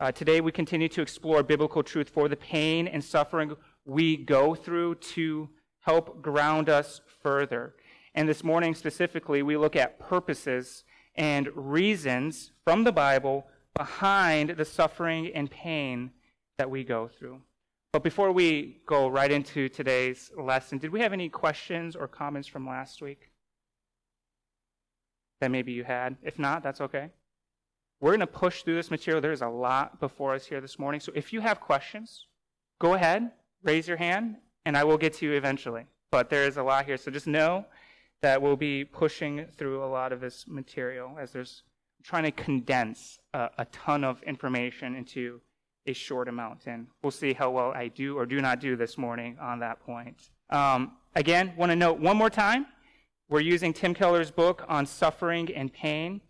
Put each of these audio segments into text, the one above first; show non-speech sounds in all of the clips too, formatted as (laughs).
Uh, today, we continue to explore biblical truth for the pain and suffering we go through to help ground us further. And this morning, specifically, we look at purposes and reasons from the Bible behind the suffering and pain that we go through. But before we go right into today's lesson, did we have any questions or comments from last week? That maybe you had. If not, that's okay. We're going to push through this material. There's a lot before us here this morning. So if you have questions, go ahead, raise your hand, and I will get to you eventually. But there is a lot here. So just know that we'll be pushing through a lot of this material as there's trying to condense a, a ton of information into a short amount. And we'll see how well I do or do not do this morning on that point. Um, again, want to note one more time we're using Tim Keller's book on suffering and pain.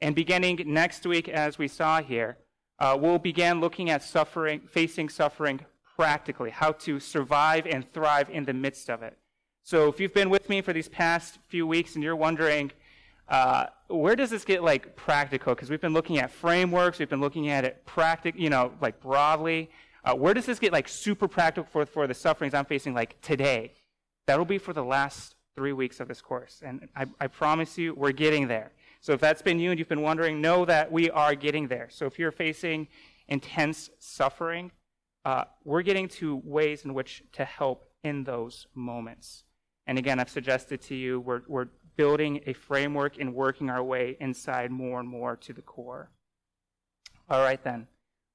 And beginning next week, as we saw here, uh, we'll begin looking at suffering, facing suffering practically, how to survive and thrive in the midst of it. So if you've been with me for these past few weeks and you're wondering, uh, where does this get like practical? Because we've been looking at frameworks, we've been looking at it practic, you know, like broadly. Uh, where does this get like super practical for, for the sufferings I'm facing like today? That'll be for the last three weeks of this course. And I, I promise you, we're getting there. So if that's been you and you've been wondering, know that we are getting there. So if you're facing intense suffering, uh, we're getting to ways in which to help in those moments. And again, I've suggested to you, we're, we're building a framework and working our way inside more and more to the core. All right, then.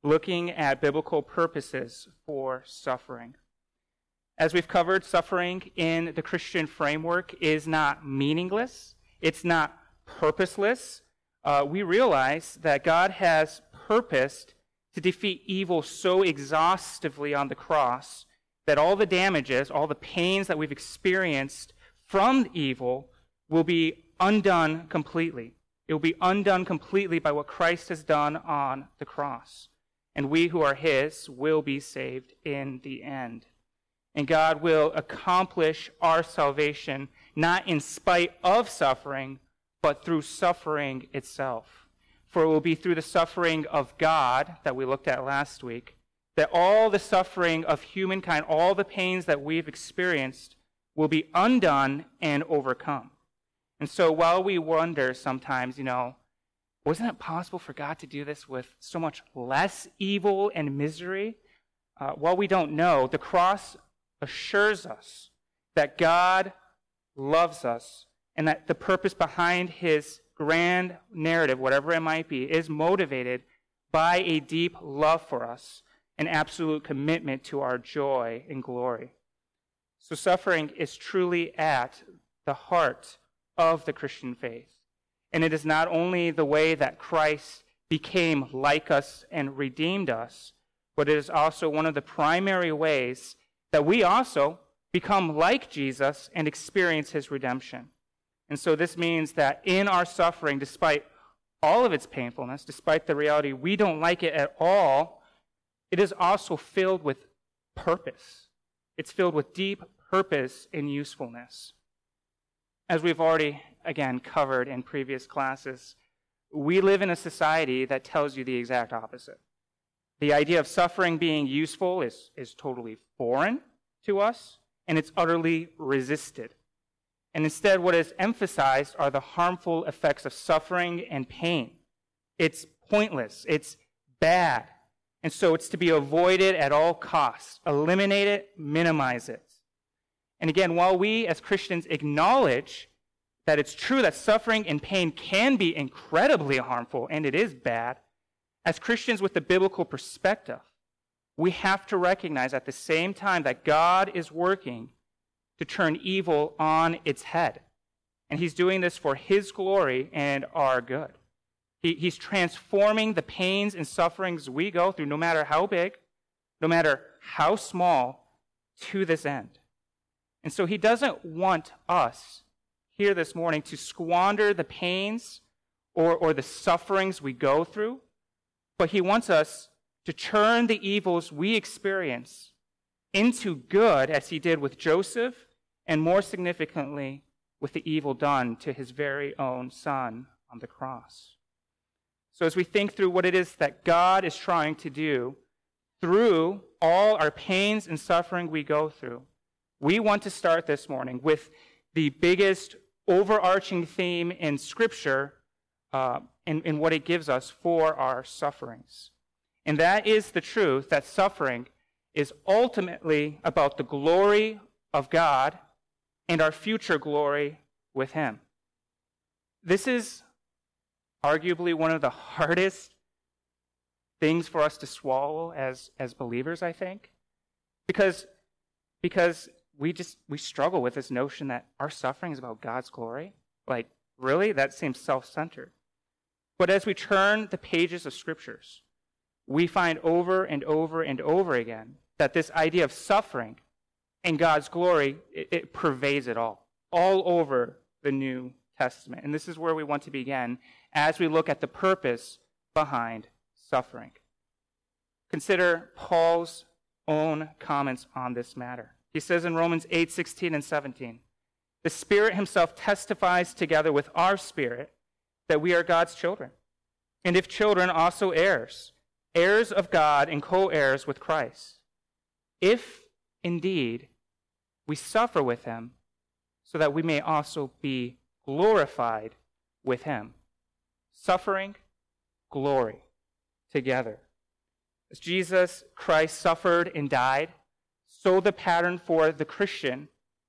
Looking at biblical purposes for suffering. As we've covered, suffering in the Christian framework is not meaningless, it's not purposeless. Uh, we realize that God has purposed to defeat evil so exhaustively on the cross that all the damages, all the pains that we've experienced from evil will be undone completely. It will be undone completely by what Christ has done on the cross. And we who are His will be saved in the end. And God will accomplish our salvation not in spite of suffering, but through suffering itself. For it will be through the suffering of God that we looked at last week that all the suffering of humankind, all the pains that we've experienced, will be undone and overcome. And so while we wonder sometimes, you know, wasn't it possible for God to do this with so much less evil and misery? Uh, while we don't know, the cross assures us that God loves us and that the purpose behind his grand narrative, whatever it might be, is motivated by a deep love for us, an absolute commitment to our joy and glory. So suffering is truly at the heart of the Christian faith. And it is not only the way that Christ became like us and redeemed us, but it is also one of the primary ways that we also become like Jesus and experience his redemption. And so this means that in our suffering, despite all of its painfulness, despite the reality we don't like it at all, it is also filled with purpose. It's filled with deep purpose and usefulness. As we've already, again, covered in previous classes, we live in a society that tells you the exact opposite. The idea of suffering being useful is, is totally foreign to us, and it's utterly resisted. And instead, what is emphasized are the harmful effects of suffering and pain. It's pointless. It's bad. And so it's to be avoided at all costs. Eliminate it, minimize it. And again, while we as Christians acknowledge that it's true that suffering and pain can be incredibly harmful and it is bad, as Christians with the biblical perspective, we have to recognize at the same time that God is working to turn evil on its head. And he's doing this for his glory and our good. He, he's transforming the pains and sufferings we go through, no matter how big, no matter how small, to this end. And so he doesn't want us here this morning to squander the pains or, or the sufferings we go through, but he wants us to turn the evils we experience into good, as he did with Joseph, and more significantly, with the evil done to his very own son on the cross. So, as we think through what it is that God is trying to do through all our pains and suffering we go through, we want to start this morning with the biggest overarching theme in Scripture uh, in, in what it gives us for our sufferings. And that is the truth that suffering is ultimately about the glory of God and our future glory with Him. This is arguably one of the hardest things for us to swallow as, as believers, I think. Because, because we just we struggle with this notion that our suffering is about God's glory. Like, really? That seems self-centered. But as we turn the pages of scriptures, we find over and over and over again that this idea of suffering and God's glory, it, it pervades it all, all over the New Testament. And this is where we want to begin as we look at the purpose behind suffering. Consider Paul's own comments on this matter. He says in Romans 8, 16 and 17, the Spirit Himself testifies together with our spirit that we are God's children. And if children, also heirs, heirs of God and co heirs with Christ. If indeed we suffer with Him, so that we may also be glorified with Him. Suffering, glory together. As Jesus Christ suffered and died, so the pattern for the Christian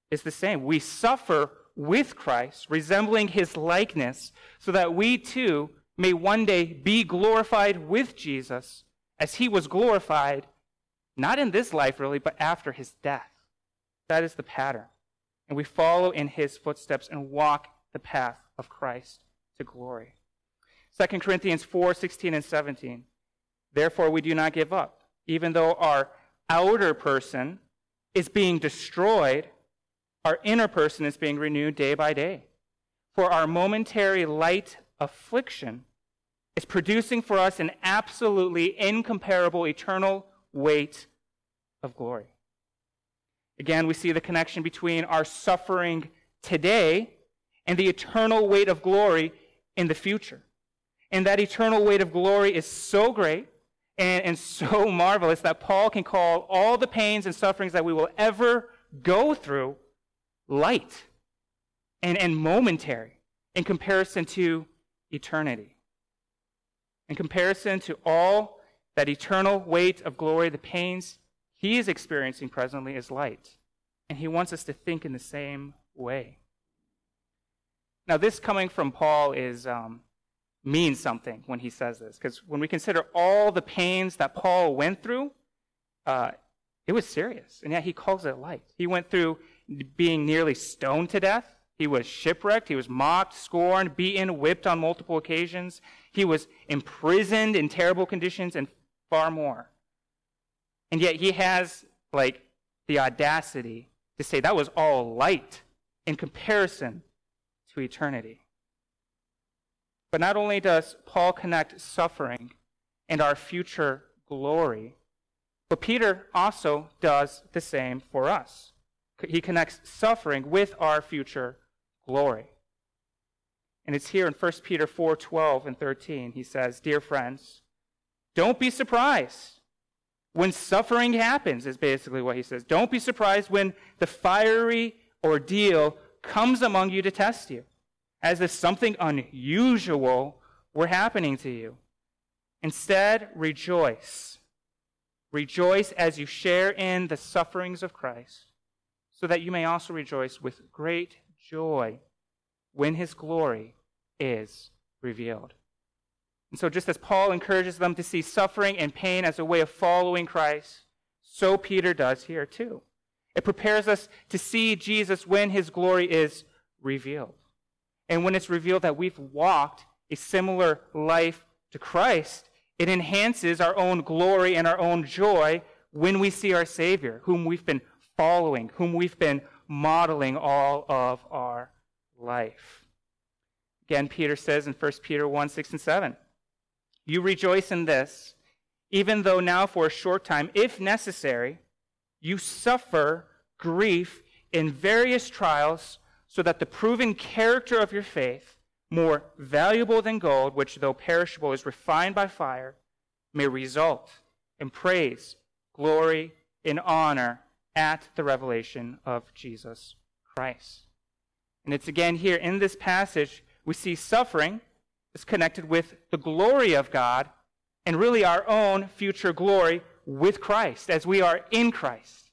is the same. We suffer with Christ, resembling his likeness, so that we too may one day be glorified with Jesus as he was glorified, not in this life really, but after his death. That is the pattern. And we follow in his footsteps and walk the path of Christ to glory. 2 Corinthians 4 16 and 17. Therefore, we do not give up, even though our outer person is being destroyed, our inner person is being renewed day by day. For our momentary light affliction is producing for us an absolutely incomparable eternal weight of glory. Again, we see the connection between our suffering today and the eternal weight of glory in the future. And that eternal weight of glory is so great and, and so (laughs) marvelous that Paul can call all the pains and sufferings that we will ever go through light and, and momentary in comparison to eternity. In comparison to all that eternal weight of glory, the pains he is experiencing presently is light. And he wants us to think in the same way. Now, this coming from Paul is um, means something when he says this, because when we consider all the pains that Paul went through, uh, it was serious, and yet he calls it light. He went through being nearly stoned to death. He was shipwrecked. He was mocked, scorned, beaten, whipped on multiple occasions. He was imprisoned in terrible conditions and far more. And yet he has, like, the audacity to say that was all light in comparison to eternity. But not only does Paul connect suffering and our future glory, but Peter also does the same for us. He connects suffering with our future glory. And it's here in 1 Peter 4 12 and 13. He says, Dear friends, don't be surprised when suffering happens, is basically what he says. Don't be surprised when the fiery ordeal comes among you to test you, as if something unusual were happening to you. Instead, rejoice. Rejoice as you share in the sufferings of Christ, so that you may also rejoice with great joy when his glory is revealed. And so, just as Paul encourages them to see suffering and pain as a way of following Christ, so Peter does here too. It prepares us to see Jesus when his glory is revealed. And when it's revealed that we've walked a similar life to Christ, it enhances our own glory and our own joy when we see our Savior, whom we've been following, whom we've been modeling all of our life. Again, Peter says in 1 Peter 1 6 and 7 you rejoice in this, even though now for a short time, if necessary, you suffer grief in various trials, so that the proven character of your faith, more valuable than gold, which though perishable is refined by fire, may result in praise, glory, and honor at the revelation of Jesus Christ. And it's again here in this passage, we see suffering is connected with the glory of God and really our own future glory with Christ as we are in Christ.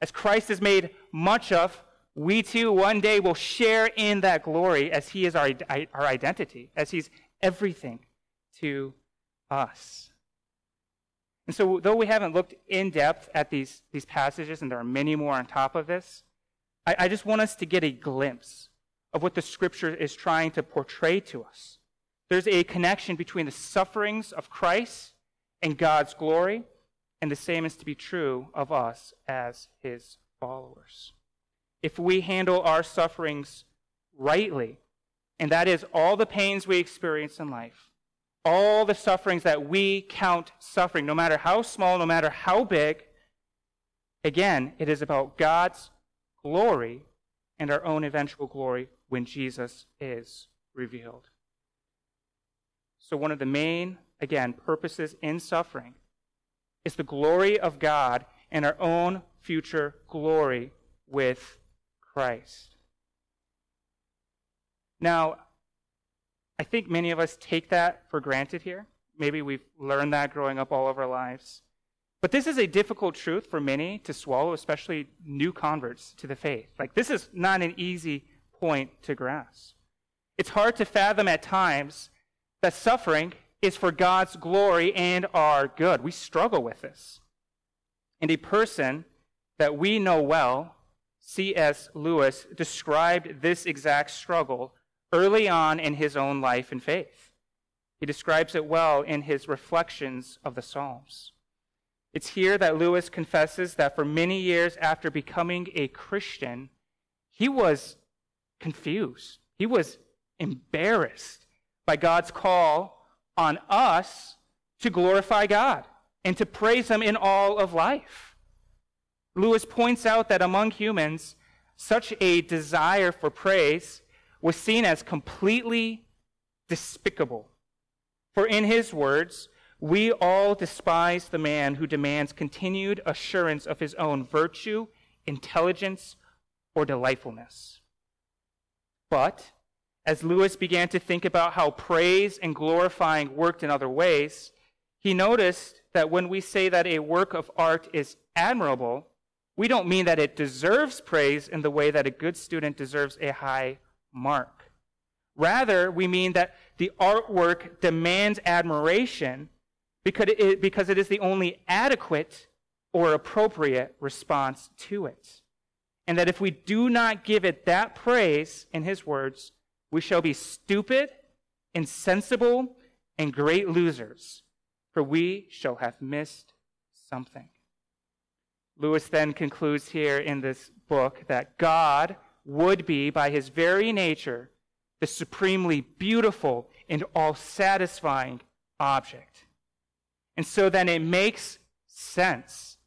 As Christ is made much of, we too one day will share in that glory as he is our, our identity, as he's everything to us. And so, though we haven't looked in depth at these, these passages, and there are many more on top of this, I, I just want us to get a glimpse of what the scripture is trying to portray to us. There's a connection between the sufferings of Christ and God's glory, and the same is to be true of us as his followers. If we handle our sufferings rightly, and that is all the pains we experience in life, all the sufferings that we count suffering, no matter how small, no matter how big, again, it is about God's glory and our own eventual glory when Jesus is revealed. So, one of the main, again, purposes in suffering is the glory of God and our own future glory with Christ. Now, I think many of us take that for granted here. Maybe we've learned that growing up all of our lives. But this is a difficult truth for many to swallow, especially new converts to the faith. Like, this is not an easy point to grasp. It's hard to fathom at times that suffering is for God's glory and our good. We struggle with this. And a person that we know well, C.S. Lewis, described this exact struggle early on in his own life and faith. He describes it well in his reflections of the Psalms. It's here that Lewis confesses that for many years after becoming a Christian, he was confused. He was embarrassed by God's call on us to glorify God and to praise Him in all of life. Lewis points out that among humans, such a desire for praise was seen as completely despicable. For in his words, we all despise the man who demands continued assurance of his own virtue, intelligence, or delightfulness. But as Lewis began to think about how praise and glorifying worked in other ways, he noticed that when we say that a work of art is admirable, we don't mean that it deserves praise in the way that a good student deserves a high mark. Rather, we mean that the artwork demands admiration because it, because it is the only adequate or appropriate response to it. And that if we do not give it that praise, in his words, we shall be stupid, insensible, and great losers, for we shall have missed something. Lewis then concludes here in this book that God would be, by his very nature, the supremely beautiful and all satisfying object. And so then it makes sense.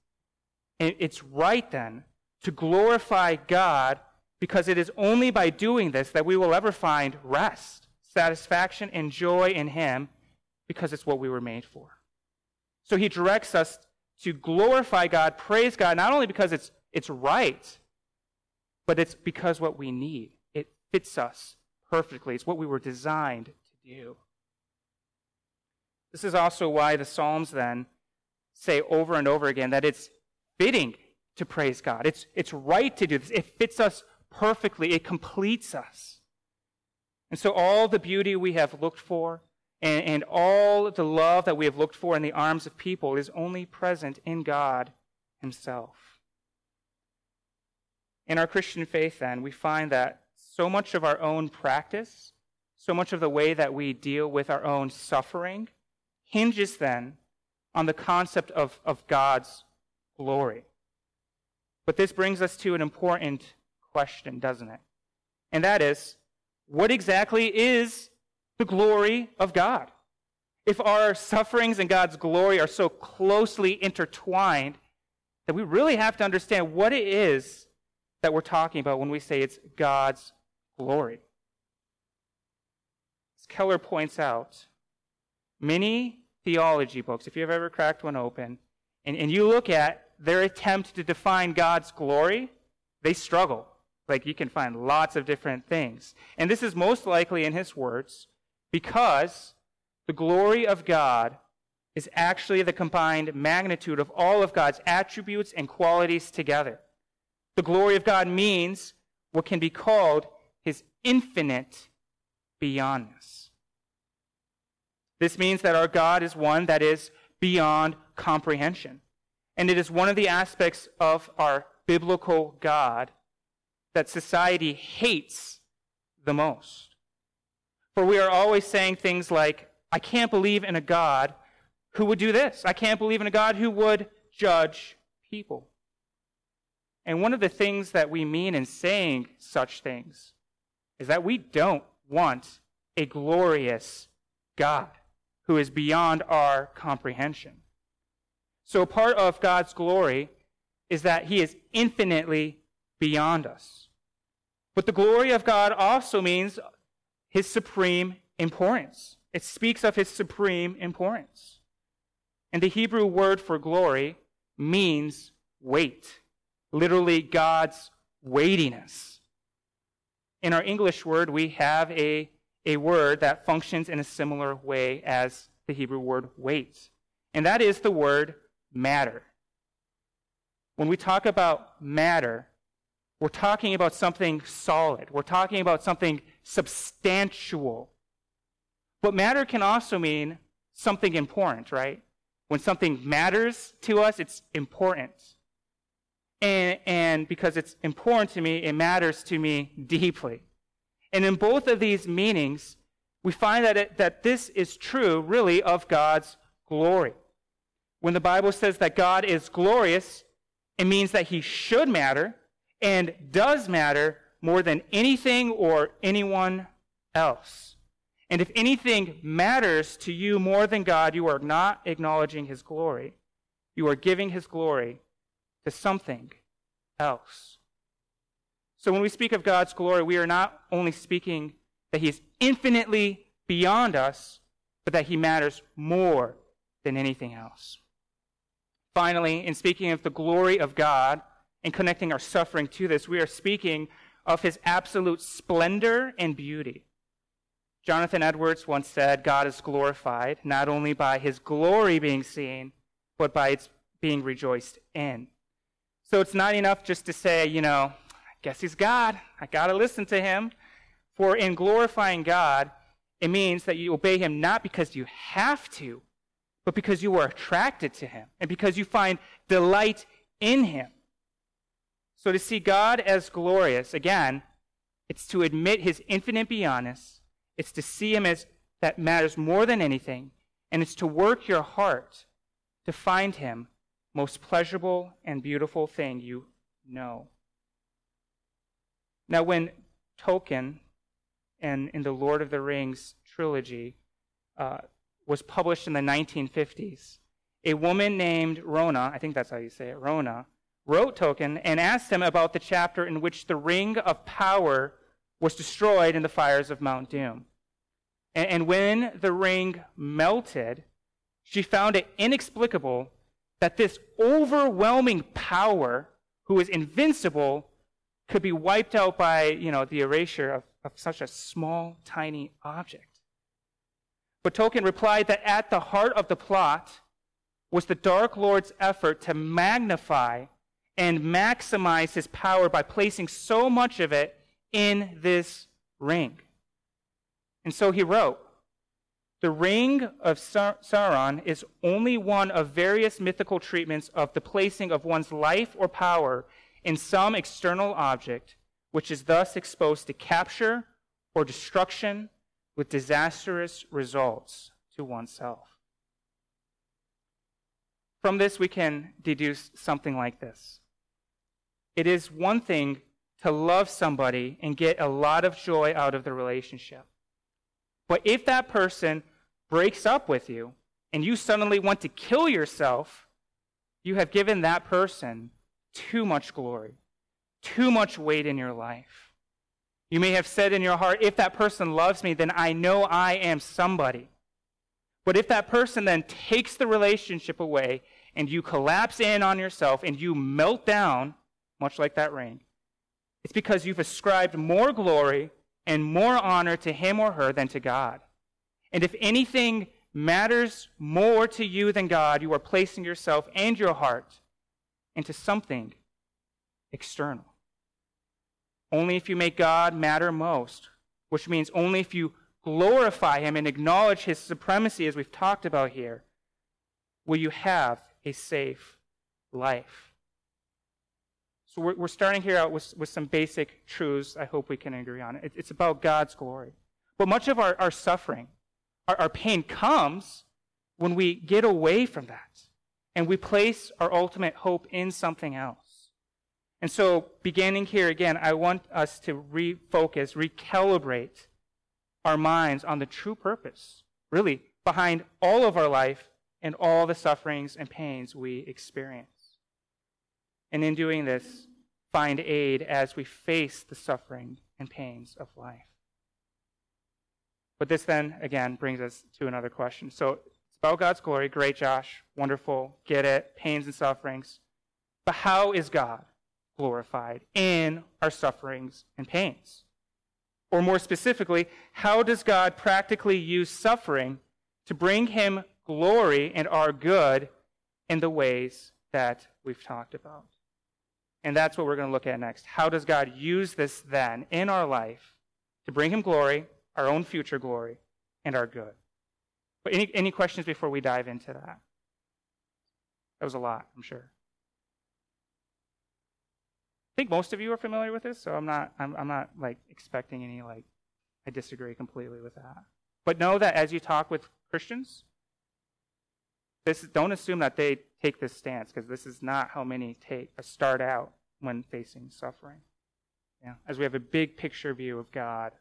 And it's right then to glorify God because it is only by doing this that we will ever find rest, satisfaction, and joy in Him because it's what we were made for. So he directs us to glorify God, praise God, not only because it's, it's right, but it's because what we need. It fits us perfectly. It's what we were designed to do. This is also why the Psalms then say over and over again that it's fitting to praise God. It's, it's right to do this. It fits us perfectly, it completes us. And so, all the beauty we have looked for and, and all the love that we have looked for in the arms of people is only present in God Himself. In our Christian faith, then, we find that so much of our own practice, so much of the way that we deal with our own suffering, hinges then on the concept of, of God's glory. But this brings us to an important question, doesn't it? And that is, what exactly is the glory of God? If our sufferings and God's glory are so closely intertwined, that we really have to understand what it is that we're talking about when we say it's God's glory. As Keller points out, many theology books, if you've ever cracked one open, and, and you look at their attempt to define God's glory, they struggle. Like you can find lots of different things. And this is most likely in his words because the glory of God is actually the combined magnitude of all of God's attributes and qualities together. The glory of God means what can be called his infinite beyondness. This means that our God is one that is beyond comprehension. And it is one of the aspects of our biblical God that society hates the most. For we are always saying things like, I can't believe in a God who would do this. I can't believe in a God who would judge people. And one of the things that we mean in saying such things is that we don't want a glorious God who is beyond our comprehension. So, part of God's glory is that he is infinitely beyond us. But the glory of God also means his supreme importance. It speaks of his supreme importance. And the Hebrew word for glory means weight, literally God's weightiness. In our English word, we have a, a word that functions in a similar way as the Hebrew word weight, and that is the word matter. When we talk about matter, we're talking about something solid. We're talking about something substantial. But matter can also mean something important, right? When something matters to us, it's important. And, and because it's important to me, it matters to me deeply. And in both of these meanings, we find that, it, that this is true, really, of God's glory. When the Bible says that God is glorious, it means that he should matter and does matter more than anything or anyone else. And if anything matters to you more than God, you are not acknowledging his glory. You are giving his glory to something else. So when we speak of God's glory, we are not only speaking that he is infinitely beyond us, but that he matters more than anything else. Finally, in speaking of the glory of God and connecting our suffering to this, we are speaking of his absolute splendor and beauty. Jonathan Edwards once said, God is glorified not only by his glory being seen, but by its being rejoiced in. So it's not enough just to say, you know, I guess he's God. I got to listen to him. For in glorifying God, it means that you obey him not because you have to, but because you are attracted to him and because you find delight in him. So to see God as glorious, again, it's to admit his infinite beyondness. It's to see him as that matters more than anything. And it's to work your heart to find him most pleasurable and beautiful thing you know. Now, when Tolkien and in the Lord of the Rings trilogy uh, was published in the 1950s. A woman named Rhona, I think that's how you say it, Rhona, wrote Tolkien and asked him about the chapter in which the ring of power was destroyed in the fires of Mount Doom. And, and when the ring melted, she found it inexplicable that this overwhelming power, who is invincible, could be wiped out by, you know, the erasure of, of such a small, tiny object. But Tolkien replied that at the heart of the plot was the Dark Lord's effort to magnify and maximize his power by placing so much of it in this ring. And so he wrote The ring of Sauron is only one of various mythical treatments of the placing of one's life or power in some external object, which is thus exposed to capture or destruction with disastrous results to oneself. From this, we can deduce something like this It is one thing to love somebody and get a lot of joy out of the relationship. But if that person breaks up with you and you suddenly want to kill yourself, you have given that person too much glory, too much weight in your life. You may have said in your heart, if that person loves me, then I know I am somebody. But if that person then takes the relationship away and you collapse in on yourself and you melt down, much like that rain, it's because you've ascribed more glory and more honor to him or her than to God. And if anything matters more to you than God, you are placing yourself and your heart into something external. Only if you make God matter most, which means only if you glorify Him and acknowledge His supremacy, as we've talked about here, will you have a safe life. So we're, we're starting here out with, with some basic truths I hope we can agree on. It, it's about God's glory. But much of our, our suffering, our, our pain comes when we get away from that and we place our ultimate hope in something else. And so, beginning here again, I want us to refocus, recalibrate our minds on the true purpose, really, behind all of our life and all the sufferings and pains we experience. And in doing this, find aid as we face the suffering and pains of life. But this then, again, brings us to another question. So it's about God's glory. Great, Josh. Wonderful. Get it. Pains and sufferings. But how is God glorified in our sufferings and pains? Or more specifically, how does God practically use suffering to bring him glory and our good in the ways that we've talked about? And that's what we're going to look at next. How does God use this then in our life to bring him glory, our own future glory, and our good? But any, any questions before we dive into that? That was a lot, I'm sure. I think most of you are familiar with this, so I'm not I'm, I'm not like expecting any like I disagree completely with that. But know that as you talk with Christians, this don't assume that they take this stance because this is not how many take uh, start out when facing suffering. Yeah, as we have a big picture view of God,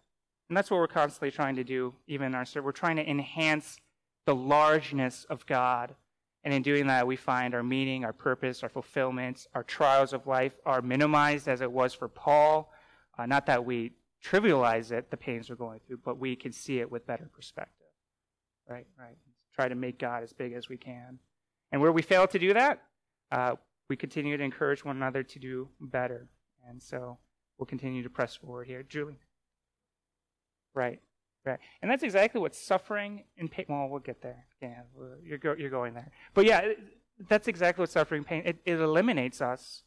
and that's what we're constantly trying to do, even in our service. We're trying to enhance the largeness of God, and in doing that, we find our meaning, our purpose, our fulfillment, our trials of life are minimized as it was for Paul. Uh, not that we trivialize it, the pains we're going through, but we can see it with better perspective. Right, right try to make God as big as we can. And where we fail to do that, uh, we continue to encourage one another to do better. And so we'll continue to press forward here. Julie? Right, right. And that's exactly what suffering and pain, well, we'll get there. Yeah, you're, go, you're going there. But yeah, that's exactly what suffering pain, it, it eliminates us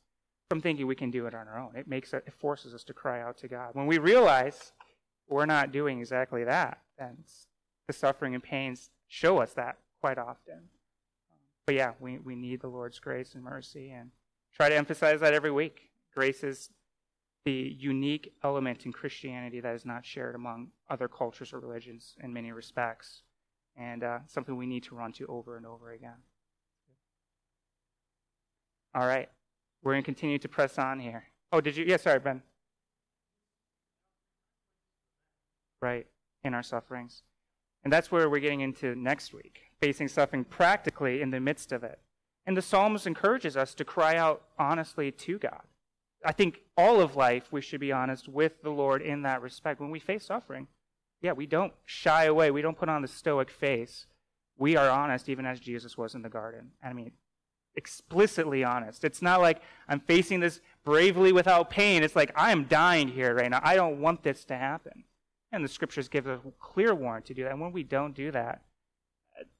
from thinking we can do it on our own. It makes it, it forces us to cry out to God. When we realize we're not doing exactly that, then the suffering and pains show us that quite often. But yeah, we, we need the Lord's grace and mercy and try to emphasize that every week. Grace is the unique element in Christianity that is not shared among other cultures or religions in many respects, and uh, something we need to run to over and over again. All right, we're going to continue to press on here. Oh, did you? Yeah, sorry, Ben. Right, in our sufferings. And that's where we're getting into next week, facing suffering practically in the midst of it. And the psalmist encourages us to cry out honestly to God. I think all of life we should be honest with the Lord in that respect. When we face suffering, yeah, we don't shy away. We don't put on the stoic face. We are honest, even as Jesus was in the garden. I mean, explicitly honest. It's not like I'm facing this bravely without pain. It's like I am dying here right now. I don't want this to happen. And the scriptures give a clear warrant to do that. And when we don't do that,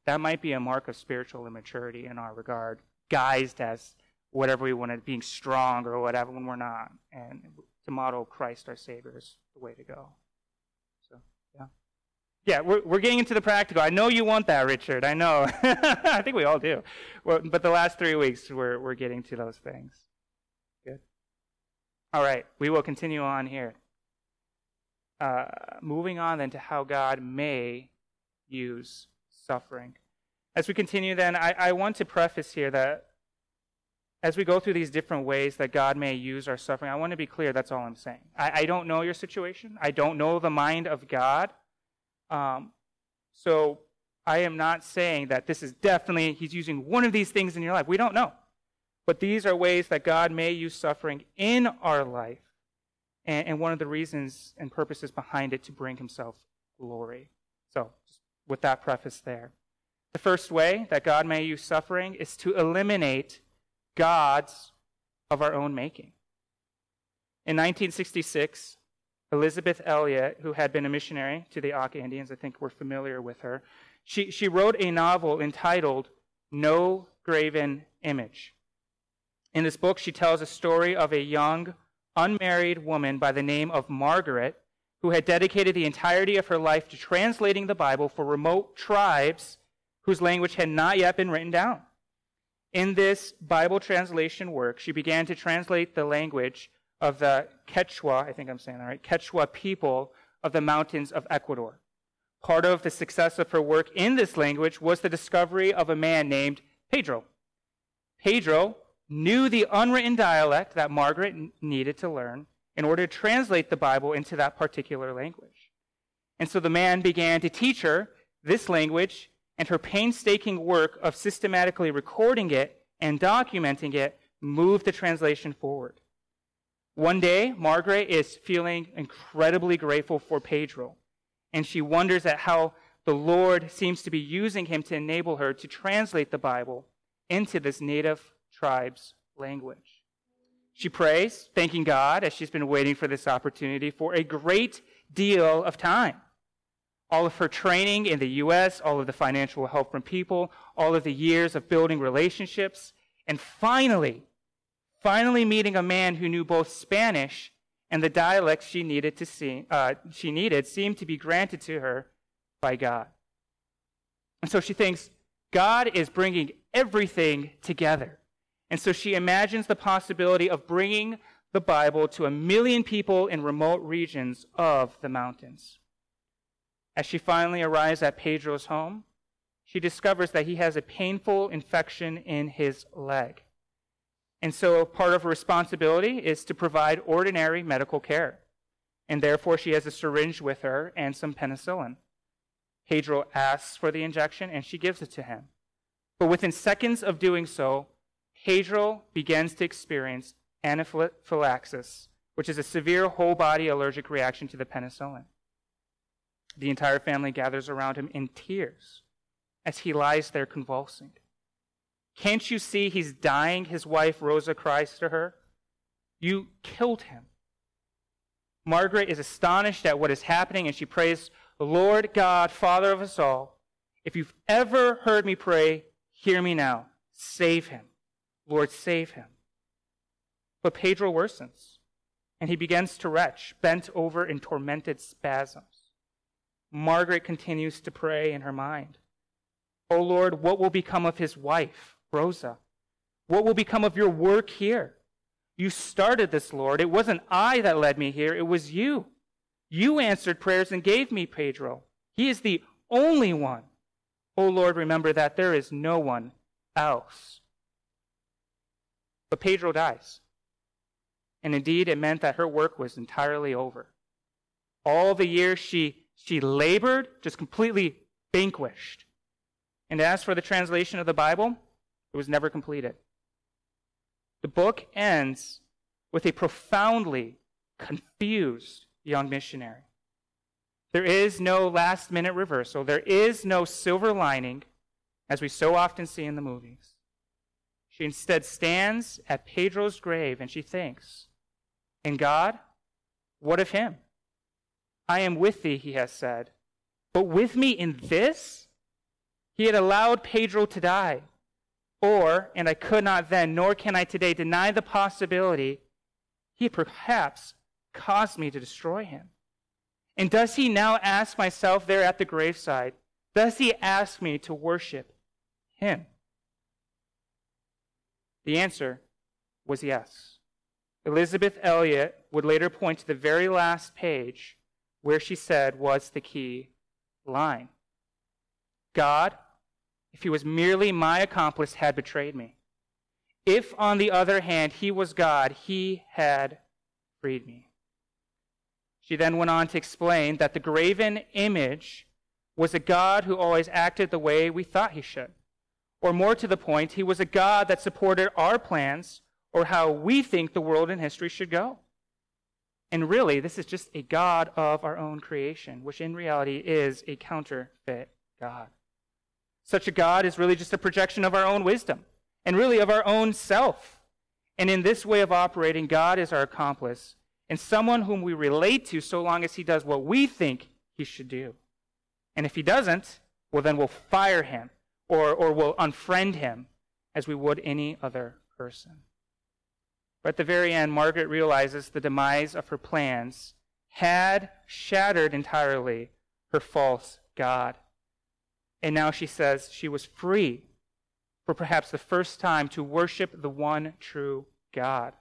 that might be a mark of spiritual immaturity in our regard, guised as whatever we want wanted, being strong or whatever, when we're not. And to model Christ our Savior is the way to go. So, yeah. Yeah, we're, we're getting into the practical. I know you want that, Richard. I know. (laughs) I think we all do. Well, but the last three weeks, we're, we're getting to those things. Good. All right, we will continue on here uh, moving on then to how God may use suffering. As we continue, then, I, I want to preface here that as we go through these different ways that God may use our suffering, I want to be clear that's all I'm saying. I, I don't know your situation, I don't know the mind of God. Um, so I am not saying that this is definitely, He's using one of these things in your life. We don't know. But these are ways that God may use suffering in our life and, and one of the reasons and purposes behind it to bring himself glory. So, with that preface there. The first way that God may use suffering is to eliminate gods of our own making. In 1966, Elisabeth Elliot, who had been a missionary to the Auca Indians, I think we're familiar with her, she, she wrote a novel entitled No Graven Image. In this book, she tells a story of a young, unmarried woman by the name of Margaret who had dedicated the entirety of her life to translating the Bible for remote tribes whose language had not yet been written down. In this Bible translation work, she began to translate the language of the Quechua, I think I'm saying that right, Quechua people of the mountains of Ecuador. Part of the success of her work in this language was the discovery of a man named Pedro. Pedro knew the unwritten dialect that Margaret needed to learn in order to translate the Bible into that particular language. And so the man began to teach her this language, and her painstaking work of systematically recording it and documenting it moved the translation forward. One day, Margaret is feeling incredibly grateful for Pedro, and she wonders at how the Lord seems to be using him to enable her to translate the Bible into this native tribe's language. She prays, thanking God as she's been waiting for this opportunity for a great deal of time. All of her training in the U.S., all of the financial help from people, all of the years of building relationships, and finally, finally meeting a man who knew both Spanish and the dialects she needed to see, uh, she needed seemed to be granted to her by God. And so she thinks God is bringing everything together. And so she imagines the possibility of bringing the Bible to a million people in remote regions of the mountains. As she finally arrives at Pedro's home, she discovers that he has a painful infection in his leg. And so part of her responsibility is to provide ordinary medical care. And therefore, she has a syringe with her and some penicillin. Pedro asks for the injection, and she gives it to him. But within seconds of doing so, Pedro begins to experience anaphylaxis, which is a severe whole body allergic reaction to the penicillin. The entire family gathers around him in tears as he lies there convulsing. Can't you see he's dying? His wife Rosa cries to her. You killed him. Margaret is astonished at what is happening and she prays, Lord God, Father of us all, if you've ever heard me pray, hear me now. Save him. Lord, save him. But Pedro worsens, and he begins to retch, bent over in tormented spasms. Margaret continues to pray in her mind. O oh Lord, what will become of his wife, Rosa? What will become of your work here? You started this, Lord. It wasn't I that led me here, it was you. You answered prayers and gave me Pedro. He is the only one. O oh Lord, remember that there is no one else. But Pedro dies. And indeed, it meant that her work was entirely over. All the years she, she labored, just completely vanquished. And as for the translation of the Bible, it was never completed. The book ends with a profoundly confused young missionary. There is no last minute reversal. There is no silver lining, as we so often see in the movies. She instead stands at Pedro's grave and she thinks, And God, what of him? I am with thee, he has said. But with me in this? He had allowed Pedro to die. Or, and I could not then, nor can I today deny the possibility, he perhaps caused me to destroy him. And does he now ask myself there at the graveside, does he ask me to worship him? The answer was yes. Elisabeth Elliot would later point to the very last page where she said was the key line God, if he was merely my accomplice, had betrayed me. If, on the other hand, he was God, he had freed me. She then went on to explain that the graven image was a God who always acted the way we thought he should. Or more to the point, he was a God that supported our plans or how we think the world and history should go. And really, this is just a God of our own creation, which in reality is a counterfeit God. Such a God is really just a projection of our own wisdom and really of our own self. And in this way of operating, God is our accomplice and someone whom we relate to so long as he does what we think he should do. And if he doesn't, well, then we'll fire him or, or we'll unfriend him as we would any other person. But at the very end, Margaret realizes the demise of her plans had shattered entirely her false God. And now she says she was free for perhaps the first time to worship the one true God.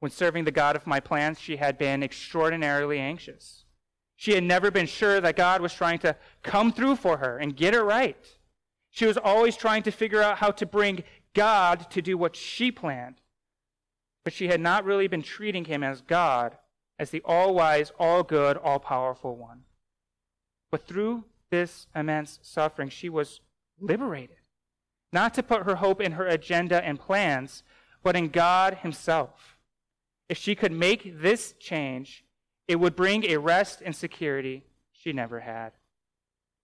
When serving the God of my plans, she had been extraordinarily anxious. She had never been sure that God was trying to come through for her and get her right. She was always trying to figure out how to bring God to do what she planned. But she had not really been treating him as God, as the all wise, all good, all powerful one. But through this immense suffering, she was liberated. Not to put her hope in her agenda and plans, but in God Himself. If she could make this change, it would bring a rest and security she never had.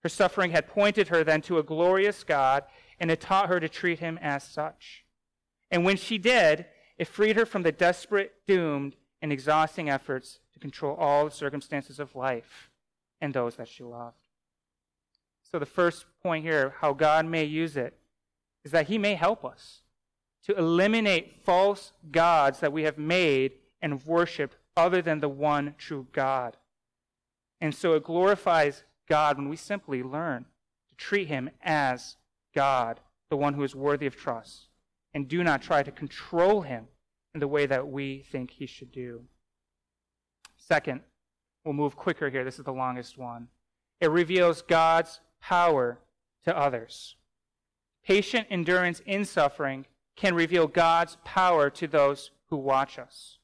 Her suffering had pointed her then to a glorious God and it taught her to treat him as such. And when she did, it freed her from the desperate, doomed, and exhausting efforts to control all the circumstances of life and those that she loved. So, the first point here, how God may use it, is that He may help us to eliminate false gods that we have made and worshiped other than the one true God. And so it glorifies God when we simply learn to treat Him as God, the one who is worthy of trust, and do not try to control him in the way that we think he should do. Second, we'll move quicker here. This is the longest one. It reveals God's power to others. Patient endurance in suffering can reveal God's power to those who watch us.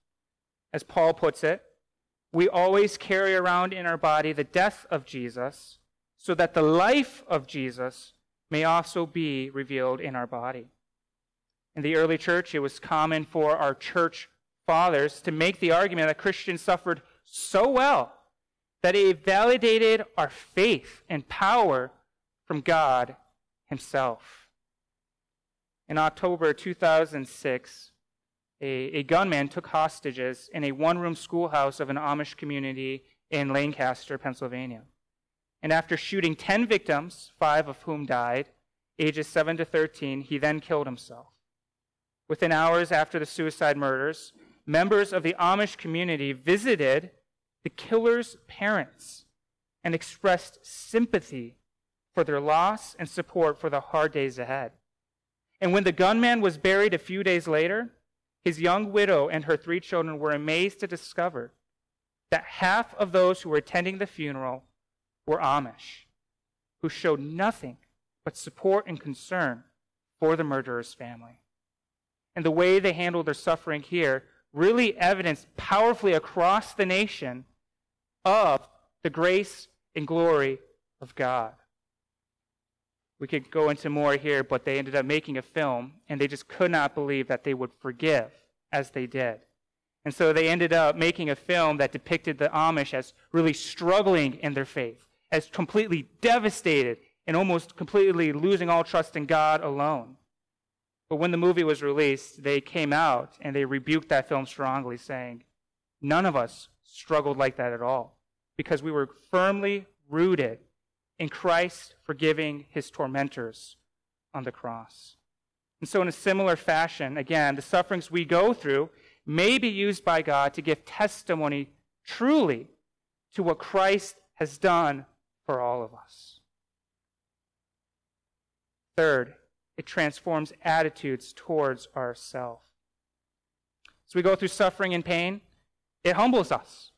As Paul puts it, we always carry around in our body the death of Jesus so that the life of Jesus may also be revealed in our body. In the early church, it was common for our church fathers to make the argument that Christians suffered so well that it validated our faith and power from God Himself. In October 2006, a, a gunman took hostages in a one room schoolhouse of an Amish community in Lancaster, Pennsylvania. And after shooting 10 victims, five of whom died, ages 7 to 13, he then killed himself. Within hours after the suicide murders, members of the Amish community visited the killer's parents and expressed sympathy for their loss and support for the hard days ahead. And when the gunman was buried a few days later, his young widow and her three children were amazed to discover that half of those who were attending the funeral were Amish, who showed nothing but support and concern for the murderer's family. And the way they handled their suffering here really evidenced powerfully across the nation of the grace and glory of God. We could go into more here, but they ended up making a film, and they just could not believe that they would forgive as they did. And so they ended up making a film that depicted the Amish as really struggling in their faith as completely devastated and almost completely losing all trust in God alone. But when the movie was released, they came out and they rebuked that film strongly, saying, None of us struggled like that at all because we were firmly rooted in Christ forgiving his tormentors on the cross. And so, in a similar fashion, again, the sufferings we go through may be used by God to give testimony truly to what Christ has done for all of us. Third, it transforms attitudes towards ourself. As we go through suffering and pain, it humbles us.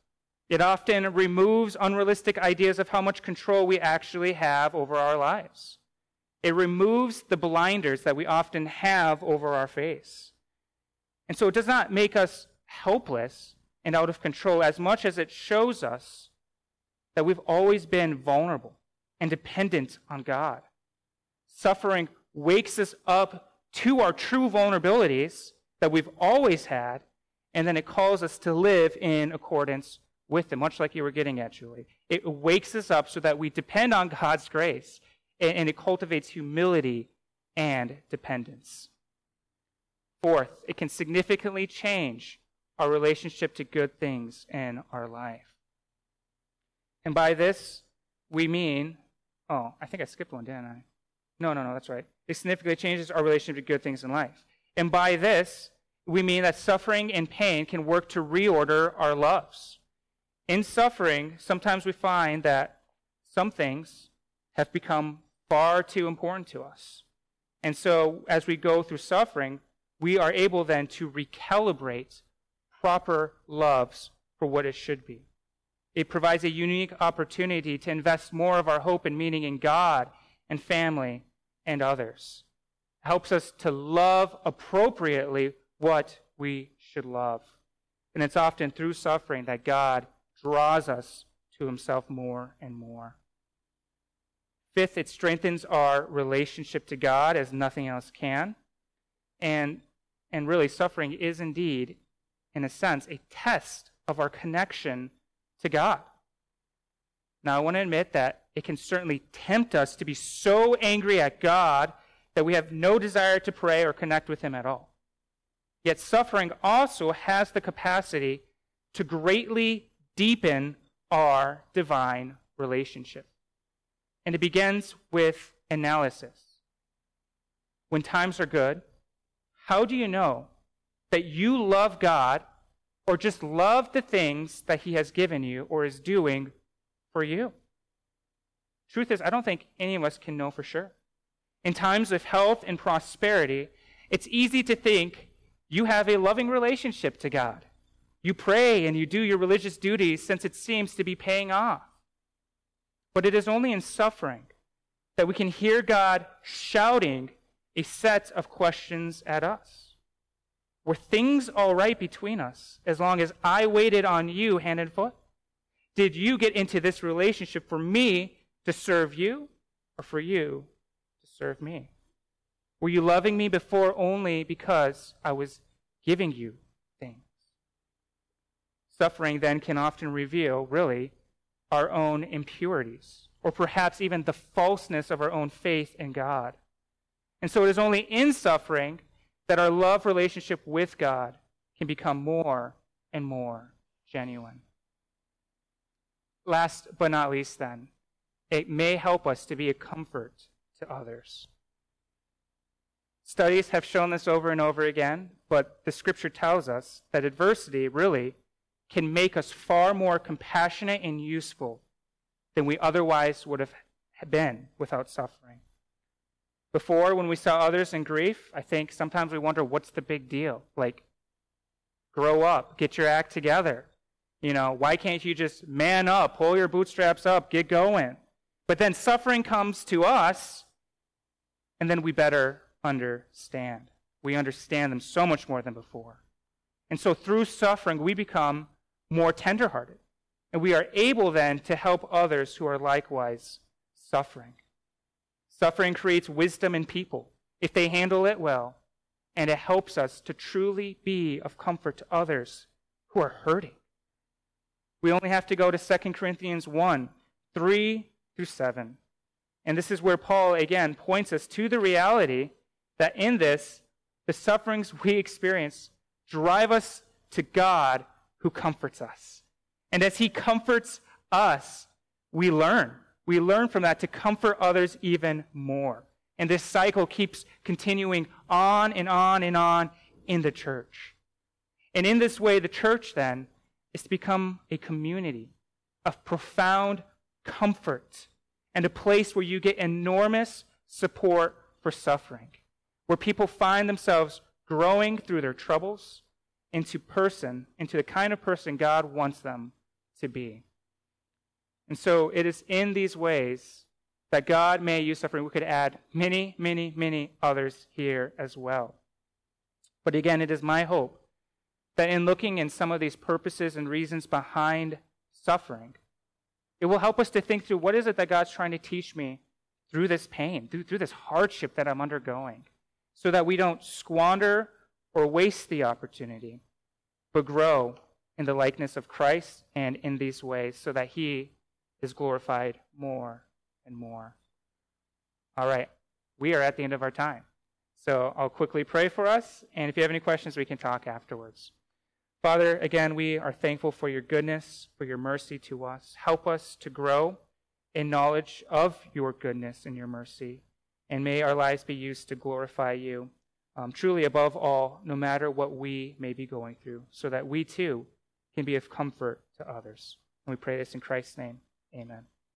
It often removes unrealistic ideas of how much control we actually have over our lives. It removes the blinders that we often have over our face. And so it does not make us helpless and out of control as much as it shows us that we've always been vulnerable and dependent on God. Suffering wakes us up to our true vulnerabilities that we've always had and then it calls us to live in accordance with them, much like you were getting at, Julie. It wakes us up so that we depend on God's grace, and it cultivates humility and dependence. Fourth, it can significantly change our relationship to good things in our life. And by this, we mean, oh, I think I skipped one, didn't I? No, no, no, that's right. It significantly changes our relationship to good things in life. And by this, we mean that suffering and pain can work to reorder our loves. In suffering, sometimes we find that some things have become far too important to us. And so, as we go through suffering, we are able then to recalibrate proper loves for what it should be. It provides a unique opportunity to invest more of our hope and meaning in God and family and others. It helps us to love appropriately what we should love. And it's often through suffering that God draws us to himself more and more. Fifth, it strengthens our relationship to God as nothing else can. And, and really, suffering is indeed, in a sense, a test of our connection to God. Now, I want to admit that it can certainly tempt us to be so angry at God that we have no desire to pray or connect with Him at all. Yet, suffering also has the capacity to greatly deepen our divine relationship. And it begins with analysis. When times are good, how do you know that you love God or just love the things that He has given you or is doing for you? Truth is, I don't think any of us can know for sure. In times of health and prosperity, it's easy to think you have a loving relationship to God. You pray and you do your religious duties since it seems to be paying off. But it is only in suffering that we can hear God shouting a set of questions at us. Were things all right between us as long as I waited on you hand and foot? Did you get into this relationship for me to serve you or for you to serve me? Were you loving me before only because I was giving you? Suffering then can often reveal, really, our own impurities, or perhaps even the falseness of our own faith in God. And so it is only in suffering that our love relationship with God can become more and more genuine. Last but not least, then, it may help us to be a comfort to others. Studies have shown this over and over again, but the scripture tells us that adversity really can make us far more compassionate and useful than we otherwise would have been without suffering. Before, when we saw others in grief, I think sometimes we wonder what's the big deal? Like, grow up, get your act together. You know, why can't you just man up, pull your bootstraps up, get going? But then suffering comes to us, and then we better understand. We understand them so much more than before. And so through suffering, we become more tenderhearted. And we are able then to help others who are likewise suffering. Suffering creates wisdom in people if they handle it well, and it helps us to truly be of comfort to others who are hurting. We only have to go to 2 Corinthians 1 3 through 7. And this is where Paul again points us to the reality that in this, the sufferings we experience drive us to God who comforts us. And as he comforts us, we learn. We learn from that to comfort others even more. And this cycle keeps continuing on and on and on in the church. And in this way, the church then is to become a community of profound comfort and a place where you get enormous support for suffering, where people find themselves growing through their troubles into person, into the kind of person God wants them to be. And so it is in these ways that God may use suffering. We could add many, many, many others here as well. But again, it is my hope that in looking in some of these purposes and reasons behind suffering, it will help us to think through what is it that God's trying to teach me through this pain, through, through this hardship that I'm undergoing, so that we don't squander or waste the opportunity, but grow in the likeness of Christ and in these ways so that he is glorified more and more. All right, we are at the end of our time. So I'll quickly pray for us, and if you have any questions, we can talk afterwards. Father, again, we are thankful for your goodness, for your mercy to us. Help us to grow in knowledge of your goodness and your mercy, and may our lives be used to glorify you, um, truly above all, no matter what we may be going through, so that we too can be of comfort to others. And we pray this in Christ's name. Amen.